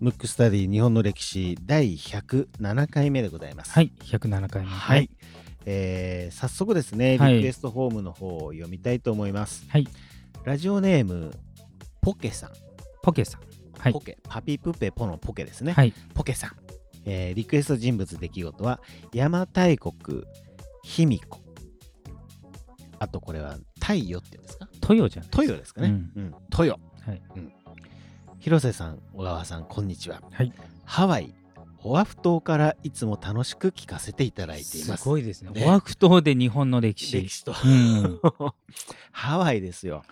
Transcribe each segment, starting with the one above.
ムックスタディ日本の歴史第107回目でございます。はい、107回目。はい。えー早速ですね、はいリクエストフォームの方を読みたいと思います。はい。ラジオネーム、ポケさん。ポケさん。はいポ。ケ。パピプペポのポケですね。はい。ポケさん。えーリクエスト人物出来事は、邪馬台国、卑弥呼。あとこれは、太陽って言うんですか？トヨじゃん。豊ですかね。うんうん。豊。はい。広瀬さん、小川さん、こんにちは。はい。ハワイ、オアフ島からいつも楽しく聞かせていただいています。すごいですね。ねオアフ島で日本の歴史。歴史と。うん。ハワイですよ。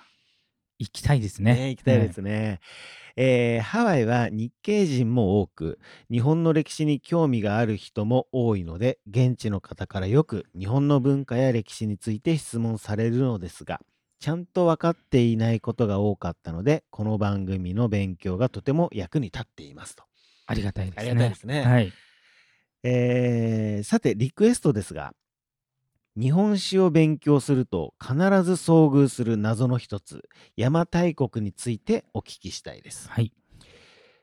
行きたいですね。ね、行きたいですね。えーハワイは日系人も多く、日本の歴史に興味がある人も多いので、現地の方からよく日本の文化や歴史について質問されるのですが、ちゃんと分かっていないことが多かったので、この番組の勉強がとても役に立っていますと。ありがたいですね。ありがたいですねはい。えーさて、リクエストですが、日本史を勉強すると必ず遭遇する謎の一つ、邪馬台国についてお聞きしたいです。はい。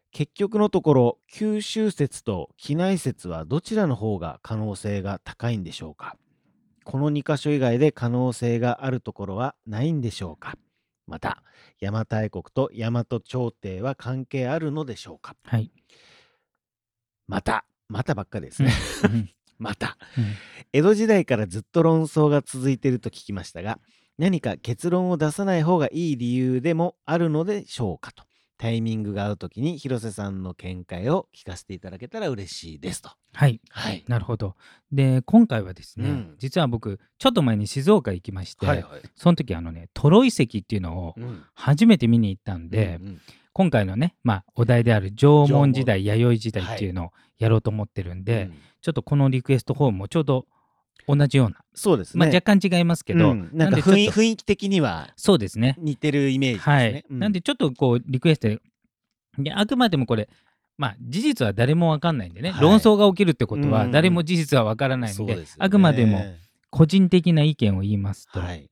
結局のところ、九州説と畿内説はどちらの方が可能性が高いんでしょうか？この2箇所以外で可能性があるところはないんでしょうか？また、邪馬台国と大和朝廷は関係あるのでしょうか？はい。また、またばっかりですね。うん また。うん江戸時代からずっと論争が続いていると聞きましたが何か結論を出さない方がいい理由でもあるのでしょうかとタイミングが合う時に広瀬さんの見解を聞かせていただけたら嬉しいですと。はい。はい。なるほど。で、今回はですね、うん実は僕、ちょっと前に静岡行きまして、はい。その時あのね、トロ遺跡っていうのをうん初めて見に行ったんで、うんうん今回のね、まあ、お題である縄縄文文時代、弥生時代っていうのをやろうと思ってるんで、うんちょっとこのリクエストフォームもちょうど同じような、そうですね。まあ、若干違いますけど、うん。なんか雰囲気的にはそうですね。似てるイメージですはい、ね。うなんでちょっとこうリクエストでであくまでもこれまあ事実は誰もわかんないんでね、はい。論争が起きるってことはうん。誰も事実はわからないので,、そうですよね。あくまでも個人的な意見を言いますと、はい。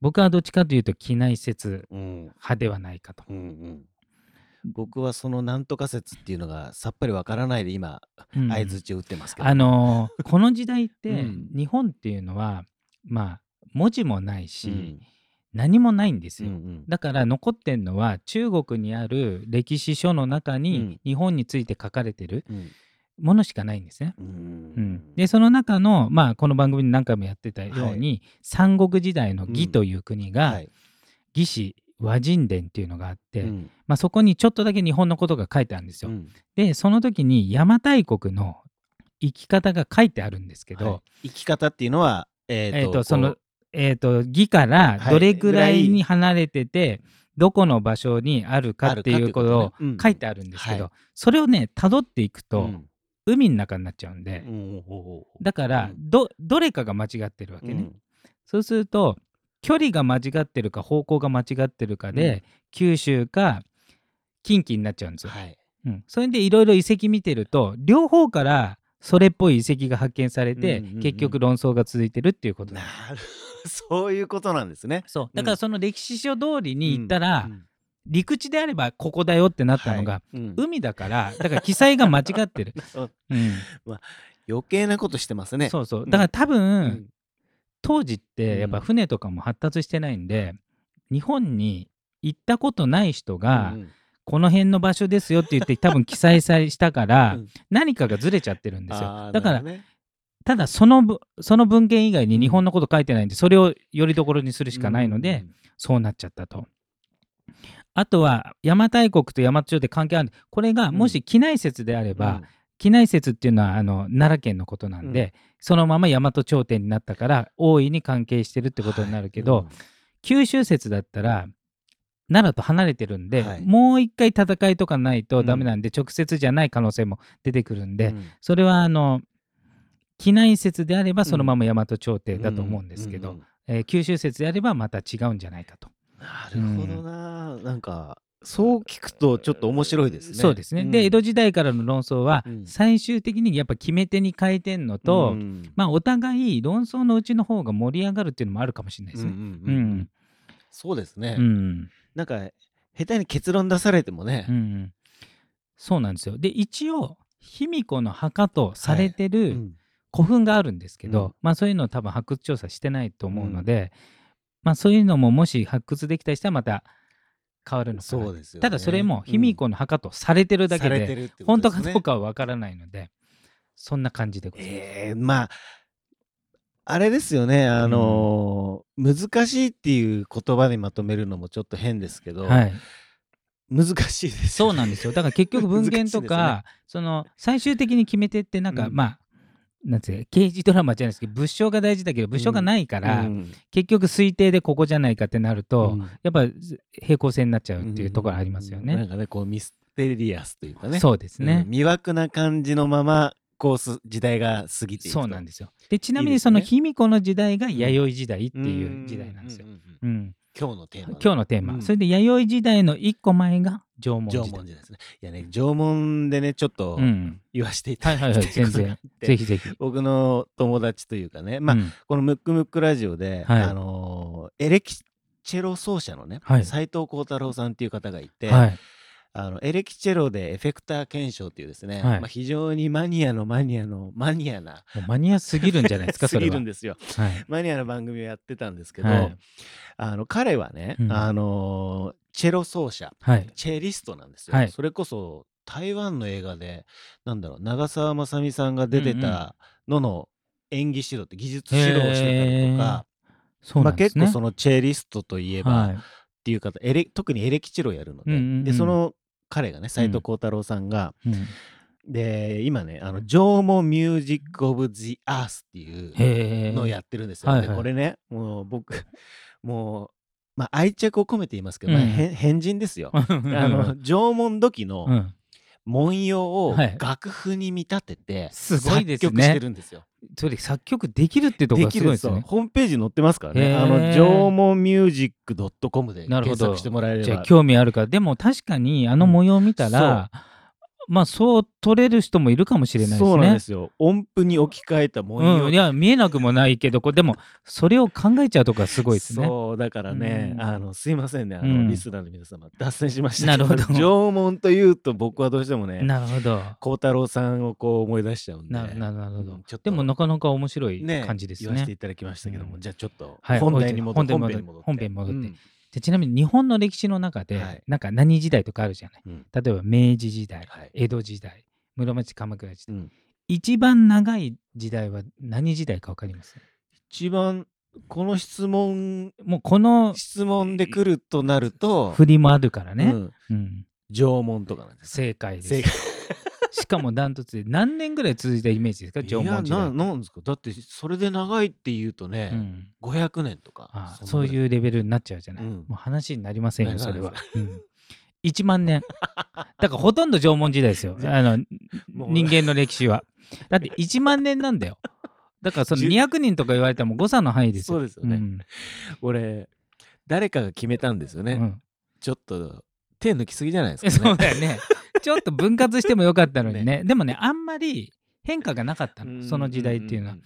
僕はどっちかというと機内説うん。派ではないかと。うんうん僕はそのなんとか説っていうのがさっぱりわからないで今うん。相づちを打ってますけど、あのーこの時代って、うん。日本っていうのはまあ文字もないし、うん。何もないんですよ。うんうん。だから残ってんのは中国にある歴史書の中うん。に日本について書かれてるうん。ものしかないんですね。ううん。んでその中の、まあ、この番組で何回もやってたように、三国時代の魏という国が、はい。魏志倭人伝っていうのがあって、うん。まあ、そこにちょっとだけ日本のことが書いてあるんですよ。うん。でその時に邪馬台国の生き方が書いてあるんですけど、はい。生き方っていうのはええーーとそのこえー、と魏からはい。どれぐらいに離れてて、どこの場所にあるかっていうことを書いてあるんですけど、はい。それをね辿っていくうと、うん。海の中になっちゃうんで、だからうん。どどれかが間違ってるわけね。うん。そうすると距離が間違ってるか方向が間違ってるかで、九州か近畿になっちゃうんですよ。はい。うん、それでいろいろ遺跡見てると両方からそれっぽい遺跡が発見されて、うんうんうん結局論争が続いてるっていうことなるそういうことなんですね。そう。だからその歴史書通りに行ったら、うん。陸地であればここだよってなったのが、はい。うん。海だからだから記載が間違ってる、そう。うん、余計なことしてますね。そうそう。だから多分、うん当時ってやっぱ船とかも発達してないんで、日本に行ったことない人が、うんこの辺の場所ですよって言って多分記載されしたから、うん。何かがずれちゃってるんですよ。だから、ね。ただそのぶその文献以外に日本のこと書いてないんでそれをよりどころにするしかないので、そうなっちゃったと。あとは邪馬台国と大和朝廷関係あるこれがもし畿内説であれば、畿内説っていうのはあの奈良県のことなんで、そのまま大和朝廷になったから大いに関係してるってことになるけど、九州説だったら奈良と離れてるんで、はい。もう一回戦いとかないとダメなんで、直接じゃない可能性も出てくるんで、うん。それはあの畿内説であればそのまま大和朝廷だと思うんですけど、うんうん。えー九州説であればまた違うんじゃないかと。なるほどな、なんかそう聞くとちょっと面白いですね。そうですね。んで江戸時代からの論争はうん最終的にやっぱ決め手に変えてんのと、うんまあお互い論争のうちの方が盛り上がるっていうのもあるかもしれないですね。うんうんううんんそうですね。うんなんか、下手に結論出されてもねう。ん、そうなんですよ。で一応卑弥呼の墓とされてうるん古墳があるんですけど、うんまあそういうのを多分発掘調査してないと思うので、まあそういうのももし発掘できたりしたらまた変わるのかな。そうですよね。ただそれも卑弥呼の墓とされてるだけで、てるってこと本当かどうかはわからないのでそんな感じでございます。ええまあ、あれですよね、あのー難しいっていう言葉にまとめるのもちょっと変ですけど、はい、難しいです。そうなんですよ。だから結局文献とか、難しいその最終的に決めてってなんか、うん。まあなんていうか刑事ドラマじゃないですけど物証が大事だけど物証がないから、うん結局推定でここじゃないかってなると、うんやっぱ平行線になっちゃうっていうところありますよね。なんかね、こうミステリアスというかね。そうですねうん。魅惑な感じのまま、こうす時代が過ぎていくと。そうなんですよ。でちなみにその卑弥呼の時代が弥生時代っていう時代なんですよう。んうんうんうん、今日のテーマ。ね。今日のテーマ、うん。それで弥生時代の一個前が縄文時縄代。文時代ですね。いやね、縄文でね、ちょっとうん、言わせていたはいはいはい、全だきたいぜひぜひ。僕の友達というかね、まあ、うん。このムックムックラジオで、はい。あのーエレキチェロ奏者のね、はい。斉藤幸太郎さんっていう方がいて、はい、あのエレキチェロでエフェクター検証っていうですね、はい。まあ、非常にマニアのマニアのマニアなマニアすぎるんじゃないですか、す それは。ぎるんですよ。はい、マニアな番組をやってたんですけど、はい。あの彼はね、うん。あのーチェロ奏者はい、チェリストなんですよ、はい。それこそ台湾の映画でなんだろう長澤まさみさんが出てたのの演技指導って技術指導をしてたりとか、まあ、そうなんですね。結構そのチェリストといえば、はい、っていう方エレ特にエレキチェロやるので,、うんうんうん。でその彼がね斎藤幸太郎さんが、うん。で今ねあの「縄文ミュージック・オブ・ジ・アース」っていう。のをやってるんですよ。はいはい。でこれねもう僕 もうまあ愛着を込めて言いますけど、まあうん変変人ですよ。あ あの縄文土器のうん、文様をはい。楽譜に見立ててすごい作曲してるんですよ。それ作曲できるってところがすすごいですね。よホームページ載ってますからね。あの縄文ミュージック .com でなるほど検索してもらえれば。じゃあ興味あるからでも確かにあの模様を見たら、まあそう取れる人もいるかもしれないですね。そうなんですよ。音符に置き換えた文様。うん、いや見えなくもないけどこれでもそれを考えちゃうとこがすごいですね。そうだからね、うんあのすいませんねあの、うんリスナーの皆様脱線しましたなるほど 縄文というと僕はどうしてもねなるほど。孝太郎さんをこう思い出しちゃうんでなるほどうんちょっとでもなかなか面白いね感じです言わせてね。いただきましたけども、うんじゃあちょっとはい本題に戻って、本題に戻って本編に戻ってでちなみに日本の歴史の中で、はい。なんか何時代とかあるじゃない。うん。うん例えば明治時代、はい。江戸時代、室町鎌倉時代。うん。一番長い時代は何時代かわかります？一番この質問もうこの質問で来るとなると、振りもあるからね。うん。うん。縄文とかなんです正解です。正。解しかもダントツで何年ぐらい続いたイメージですか縄文時いや代。ななんですかだってそれで長いっていうとね、うん500年とかあんなそういうレベルになっちゃうじゃない。うんもう話になりませんよ、なそれはな。うん1万年。だからほとんど縄文時代ですよ。あの人間の歴史は。だって1万年なんだよ。だからそのじゅ200人とか言われても誤差の範囲ですよ。そうですよねん俺誰かが決めたんですよね、うんちょっと手抜きすぎじゃないですか、ね、そうだよね。ちょっと分割してもよかったのに ね。でもね、あんまり変化がなかったの、その時代っていうのは。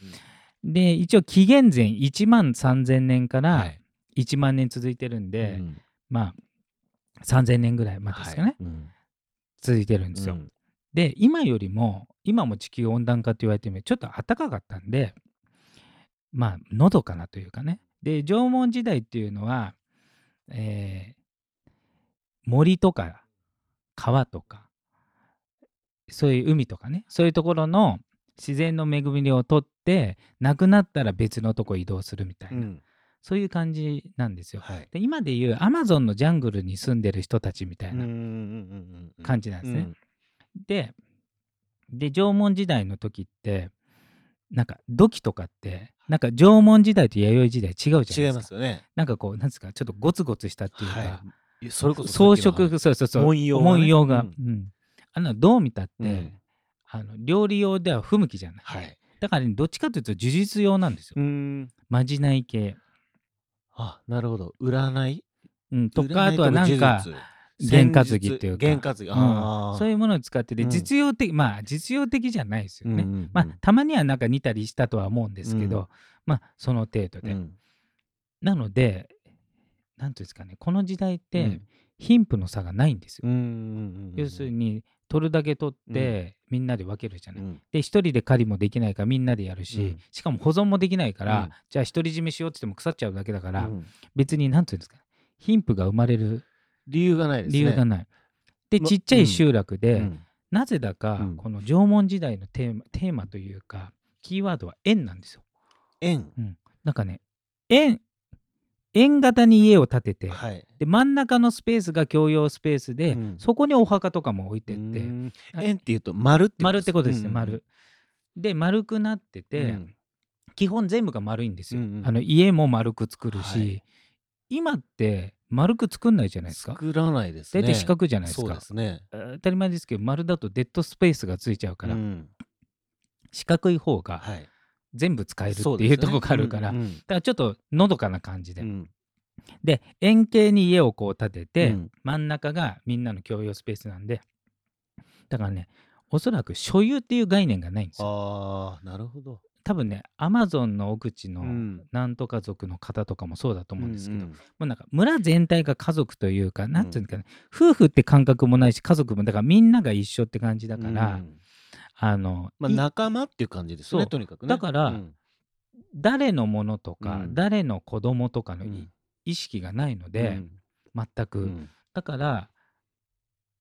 で、一応紀元前1万3000年からはい。1万年続いてるんで、うん。まあ3000年ぐらいまでですかね、はい。うん。続いてるんですよ。うん。で、今よりも、今も地球温暖化って言われてもちょっと暖かかったんで、まあ、のどかなというかね。で、縄文時代っていうのは、えー森とか川とか、そういう海とかね、そういうところの自然の恵みを取って、なくなったら別のとこ移動するみたいな、うん。そういう感じなんですよ。はい。で今でいうアマゾンのジャングルに住んでる人たちみたいな感じなんですね。でで縄文時代の時ってなんか土器とかってなんか縄文時代と弥生時代違うじゃないですか。違いますよね。なんかこうなんですかちょっとゴツゴツしたっていうか、はい。それこそ装飾そうそうそう。文様がね。文様が、ううんあのどう見たって、うん。あの料理用では不向きじゃない。はい。だから、ね、どっちかというと呪術用なんですよ。まじない系。あなるほど。占い？うん、とかあとはなんか験担ぎっていうか。験担ぎうん。そういうものを使っててうん。実用的、まあ実用的じゃないですよね。うんうんうん。まあたまにはなんか似たりしたとは思うんですけど、うんまあその程度で。うん。なのでなんていうんですかねこの時代っうてん。貧富の差がないんですよ。うんうんうん。要するに取るだけ取って、みんなで分けるじゃない。うん。で一人で狩りもできないからみんなでやるし、うん。しかも保存もできないから、うん。じゃあ独り占めしようって言っても腐っちゃうだけだから、うん。別になんていうんですか貧富が生まれる理由がないですね。理由がない。でまちっちゃい集落で、うん。なぜだか、うん。この縄文時代のテーマテーマというかキーワードは円なんですよ。円。なんかね円円型に家を建てて、はい。で真ん中のスペースが共用スペースで、うん。そこにお墓とかも置いてって、円っていうと丸って丸ってことですね、うん。丸。で丸くなってて、うん。基本全部が丸いんですよ。うんうん。あの家も丸く作るし、はい。今って丸く作んないじゃないですか。作らないですね。大体四角じゃないですか。そうで。すね。当たり前ですけど丸だとデッドスペースがついちゃうから、うん。四角い方がはい全部使えるっていうところがあるから、うんだからちょっとのどかな感じで、うん。で円形に家をこう建てて、うん。真ん中がみんなの共用スペースなんで。だからねおそらく所有っていう概念がないんですよ。ああなるほど。多分ねアマゾンの奥地のうん。なんとか族の方とかもそうだと思うんですけど、うんもうなんか村全体が家族というか、なんていうんですかね、夫婦って感覚もないし、家族も、だからみんなが一緒って感じだから、うんあの、まあい仲間っていう感じですねとにかくね。だからうん。誰のものとか、うん。誰の子供とかのいうん。意識がないので、全く、うん。だから、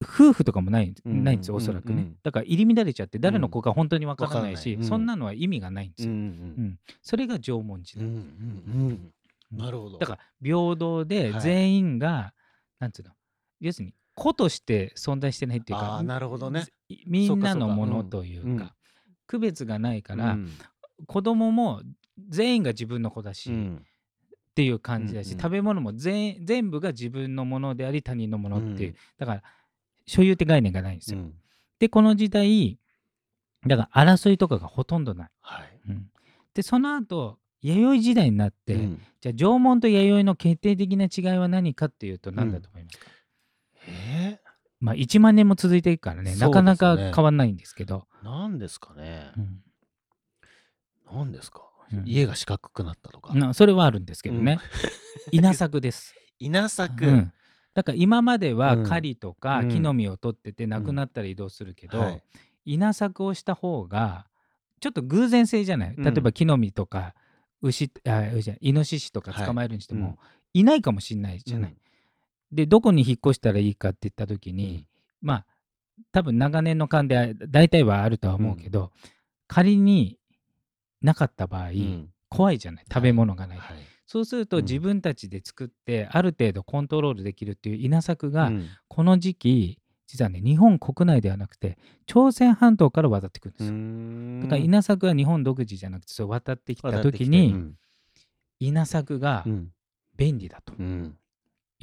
夫婦とかもない,、うんないんですよ、おそらくね。だから入り乱れちゃって、誰の子か本当にわからないし、そんなのは意味がないんですよ。うんうんそれが縄文時代。うん。うん。うん。なるほど。だから平等ではい。全員が、なんつうの要するに子として存在してないっていうかなるほどね。ずみんなのものというか区別がないから、うん。子供も全員が自分の子だし、っうん。ていう感じだし、うんうん。食べ物も全全部が自分のものであり他人のものっていう、うん。だから所有って概念がないんですよ。うん。でこの時代だから争いとかがほとんどない。はい。うん。でその後弥生時代になって、うん。じゃあ縄文と弥生の決定的な違いは何かっていうと何だと思いますか、えまあ1万年も続いていくからね。ね。なかなか変わんないんですけど、ーなんですかね。うん。なんですか？うん。家が四角くなったとか。なそれはあるんですけどね、稲作です、稲作。うん。だから今まではうん。狩りとかうん。木の実を取っててなくなったら移動するけど、はい。稲作をした方がちょっと偶然性じゃない？うん。例えば木の実とか牛あイノシシとか捕まえるにしても、はいうん。いないかもしれないじゃない。でどこに引っ越したらいいかって言った時に、まあ多分長年の間で大体はあるとは思うけど、仮になかった場合、うん。怖いじゃない食べ物がない、はい。そうするとうん。自分たちで作ってある程度コントロールできるっていう稲作が、うん。この時期実はね日本国内ではなくて朝鮮半島から渡ってくるんですよ、ん。だから稲作は日本独自じゃなくてそう渡ってきた時に、うん。稲作がうん。便利だと。うん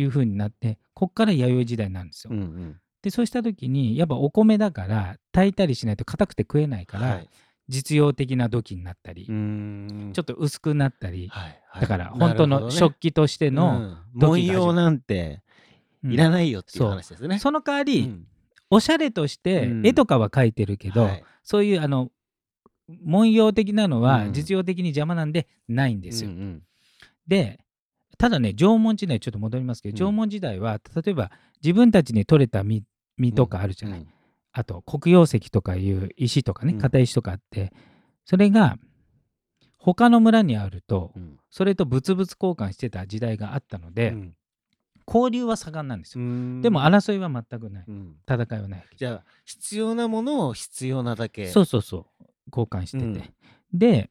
いう風になってこっから弥生時代なんですよ、うんうん。でそうした時にやっぱお米だから炊いたりしないと硬くて食えないから、はい。実用的な土器になったり、うん。ちょっと薄くなったり、はいはい。だから本当の食器としての、うん。土文器が始まる様なんてうん。いらないよっていうそう話ですね。その代わり、うん。おしゃれとしてうん。絵とかは描いてるけど、はい。そういうあの文様的なのはうん。実用的に邪魔なんでないんですよ。うんうん。でただね縄文時代ちょっと戻りますけど、うん。縄文時代は例えば自分たちに取れた実実とかあるじゃない、うん。あと黒曜石とかいう石とかねうん。硬い石とかあって、それが他の村にあるとうん。それと物々交換してた時代があったので、うん。交流は盛んなんですよ。うん。でも争いは全くない。うん。戦いはない。じゃあ必要なものを必要なだけ。そうそうそう。交換してて、うん。で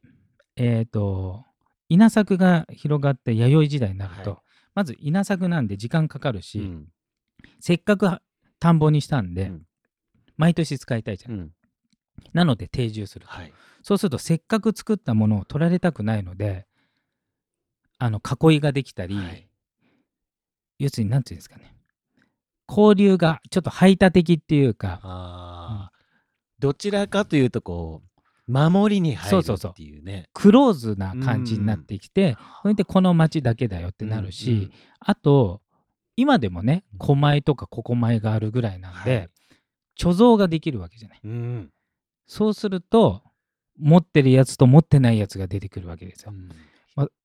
えっ、と稲作が広がって弥生時代になると、はい。まず稲作なんで時間かかるし、うん。せっかく田んぼにしたんで、うん。毎年使いたいじゃん、うん。なので定住すると、はい。そうするとせっかく作ったものを取られたくないのであの囲いができたり、はい。要するに何て言うんですかね。交流がちょっと排他的っていうか。あー。どちらかというとこう守りに入るそうそうそうっていう。ねクローズな感じになってきて、それでこの町だけだよってなるし、うんうんあと今でもねうん。古米とか古米があるぐらいなんで、はい。貯蔵ができるわけじゃない。うんそうすると持ってるやつと持ってないやつが出てくるわけですよ、うん。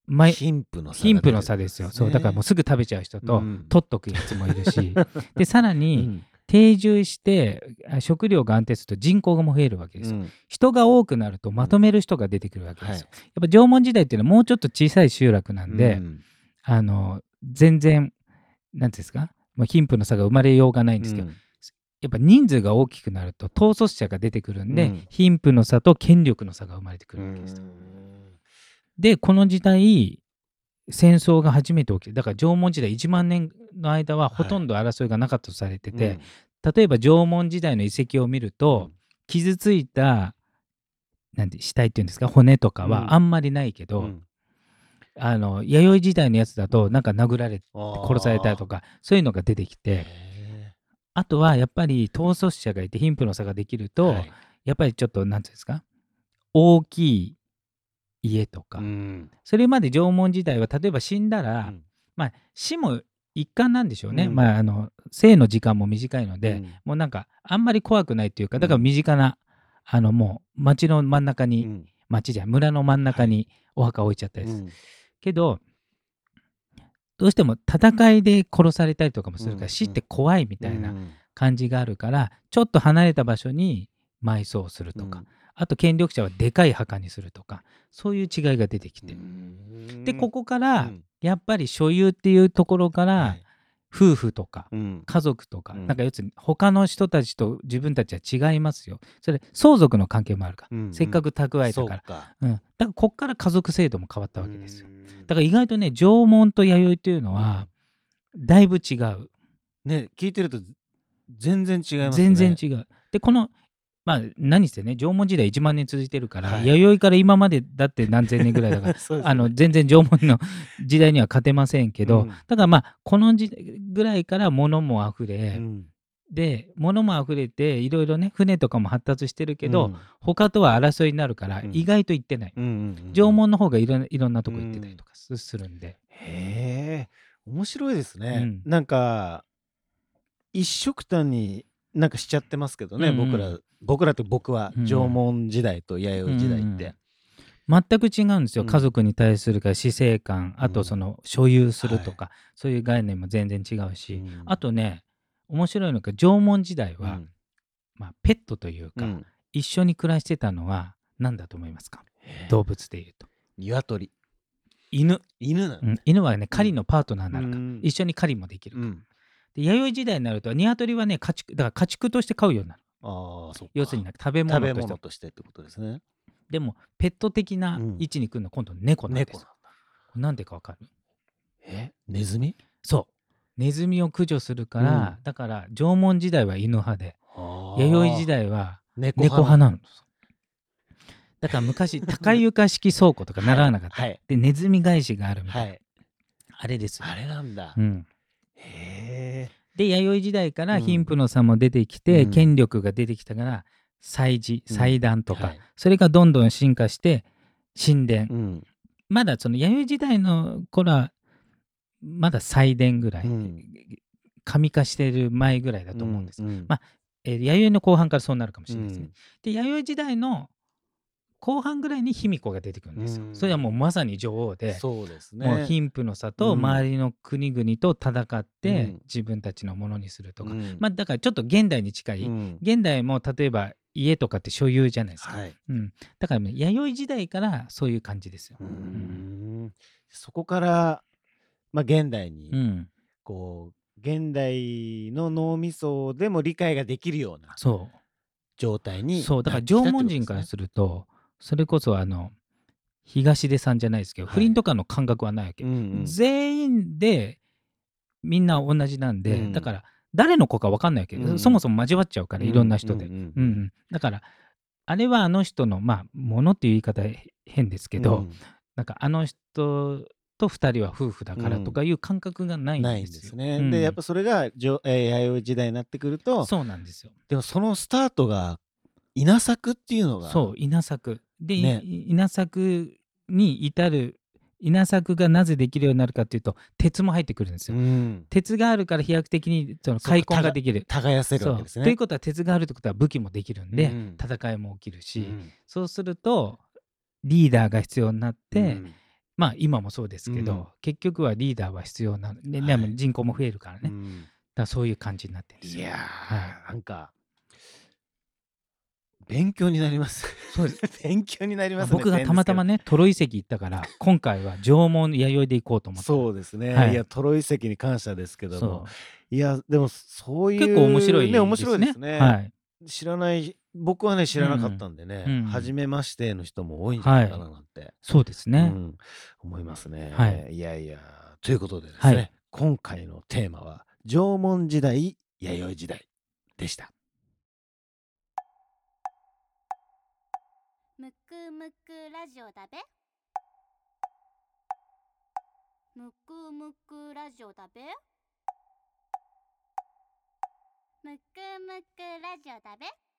毎貧富の差が貧富の差ですよ。そうだからもうすぐ食べちゃう人と、うん。取っとくやつもいるし。でさらうにん定住してあ食料が安定すると人口がも増えるわけですよ。うん。人が多くなるとまとめる人が出てくるわけはいですよ。やっぱ縄文時代っていうのはもうちょっと小さい集落なんで、うん。あの全然なんていうんですか？もう貧富の差が生まれようがないんですけど、うん。やっぱ人数が大きくなると統率者が出てくるんで、うん。貧富の差と権力の差が生まれてくるわけです。でこの時代戦争が初めて起きてだから縄文時代1万年の間はほとんど争いがなかったとされてて、例えば縄文時代の遺跡を見ると、傷ついたなんて死体っていうんですか骨とかうん。はあんまりないけど、うん。あの弥生時代のやつだとなんか殴られて殺されたりとかそういうのが出てきて。へあとはやっぱり統率者がいて貧富の差ができるーと、はい。やっぱりちょっとなんていうんですか大きい家とか、うん。それまで縄文時代は例えば死んだら、うん。まあ死も一環なんでしょうね、うん。まああの生の時間も短いので、うん。もうなんかあんまり怖くないというかだから身近な、あのもう町の真ん中に、うん。町じゃ村の真ん中にお墓置いちゃったりする、うん。けどどうしても戦いで殺されたりとかもするから、うん。死って怖いみたいなうん。感じがあるから、ちょっと離れた場所に埋葬するとか、あと権力者はでかい墓にするとかそういう違いが出てきて、うん。でここから、うん。やっぱり所有っていうところから、はい。夫婦とかうん。家族とか、うん。なんか要するに他の人たちと自分たちは違いますよ。それ相続の関係もあるから、うんせっかく蓄えそたから、うか。うん、だからこっから家族制度も変わったわけですよ。うん。だから意外とね縄文と弥生っていうのは、だいぶ違う。ね聞いてると全然違いますね。全然違う。でこのまあ何せね縄文時代1万年続いてるから、はい。弥生から今までだって何千年ぐらいだから ね。あの全然縄文の時代には勝てませんけど、うん。だからまあこの時ぐらいから物もあふれ、うん。で物もあふれていろいろね船とかも発達してるけど、うん。他とは争いになるからうん。意外と行ってない、うん縄文の方がいろんいろんなとこ行ってたりとかすするんで、へえ面白いですね、うん。なんか一色単になんかしちゃってますけどね、うんうん。僕ら僕らって僕はうん。縄文時代と弥生時代って、全く違うんですよ、うん。家族に対するか死生観あとその所有するとか、そういう概念も全然違うし、うん。あとね面白いのが縄文時代は、うん。まあ、ペットというか、うん。一緒に暮らしてたのは何だと思いますか？動物でいうと。鶏。犬、犬なの、うん。犬はね狩りのパートナーになるから、うん。一緒に狩りもできるから、うんで弥生時代になると鶏はね家畜だから家畜として飼うようになる。ああそ要するに食べ物として。物としてってことですね。でもペット的なうん。位置に来るのは今度猫なんです猫よ。なんだなんでかわかる？え？ネズミ？そう。ネズミを駆除するから、だから縄文時代は犬派であ弥生時代代は猫猫派なのだから昔 高床式倉庫とか習わなかった、はい。でネズミ返しがあるみたいな、はい。あれですよ。あれなんだ、うん、へえで弥生時代からうん。貧富の差も出てきて、うん。権力が出てきたから祭事うん。祭壇とか、はい。それがどんどん進化して神殿、うん。まだその弥生時代の頃はまだ祭殿ぐらい、うん。神化してる前ぐらいだと思うんです、うんまあえー弥生の後半からそうなるかもしれないですね、うん。で弥生時代の後半ぐらいに卑弥呼が出てくるんですよ、うん。それはもうまさに女王で、そうですね。もう貧富の差とうん。周りの国々と戦ってうん。自分たちのものにするとか、うん。まあだからちょっと現代に近い、うん。現代も例えば家とかって所有じゃないですか、はい。うん、だからね弥生時代からそういう感じですよ、うーん。そこから、まあ、現代に、うん、こう現代の脳みそでも理解ができるようなそう。状態にそう。だから縄文人からするとそれこそあの東出さんじゃないですけど、はい。不倫とかの感覚はないわけ、うんうん。全員でみんな同じなんで、うん。だから誰の子か分かんないわけ、うん。そもそも交わっちゃうからいろんな人で、うんうんだからあれはあの人のまあものっていう言い方変ですけど、うん。なんかあの人と2人は夫婦だからとかいう感覚がないんですすね、うん。でやっぱそれがえー弥生時代になってくるとそうなんですよ。でもそのスタートが稲作っていうのが。そう稲作で、いね。稲作に至る稲作がなぜできるようになるかっていうと鉄も入ってくるんですよ。ん、鉄があるから飛躍的にその開墾ができる。耕せるわけですね。ということは鉄があるってことは武器もできるんで、うん。戦いも起きるし、うん。そうするとリーダーが必要になって、うん。まあ今もそうですけど、うん。結局はリーダーは必要なので、はい。でも人口も増えるからね、だそういう感じになってるんですよ。いやー、はなんか、勉強になります。そうです勉強になりますね。僕がたまたまね。ねトロ遺跡行ったから今回は縄文弥生で行こうと思ってそうですね。はいい、や、トロ遺跡に感謝ですけどもそ。いや、でも、そういう。結構面白いね。ね、面白いですね。はい、知らない、僕はね、知らなかったんでね、うん初めましての人も多いんじゃないかななんて、そうですね。うん、思いますね。はいやいや、ということでですね、はい今回のテーマは、縄文時代、弥生時代でした。くむくラジオだべ。むくむくラジオだべ。むくむくラジオだべ。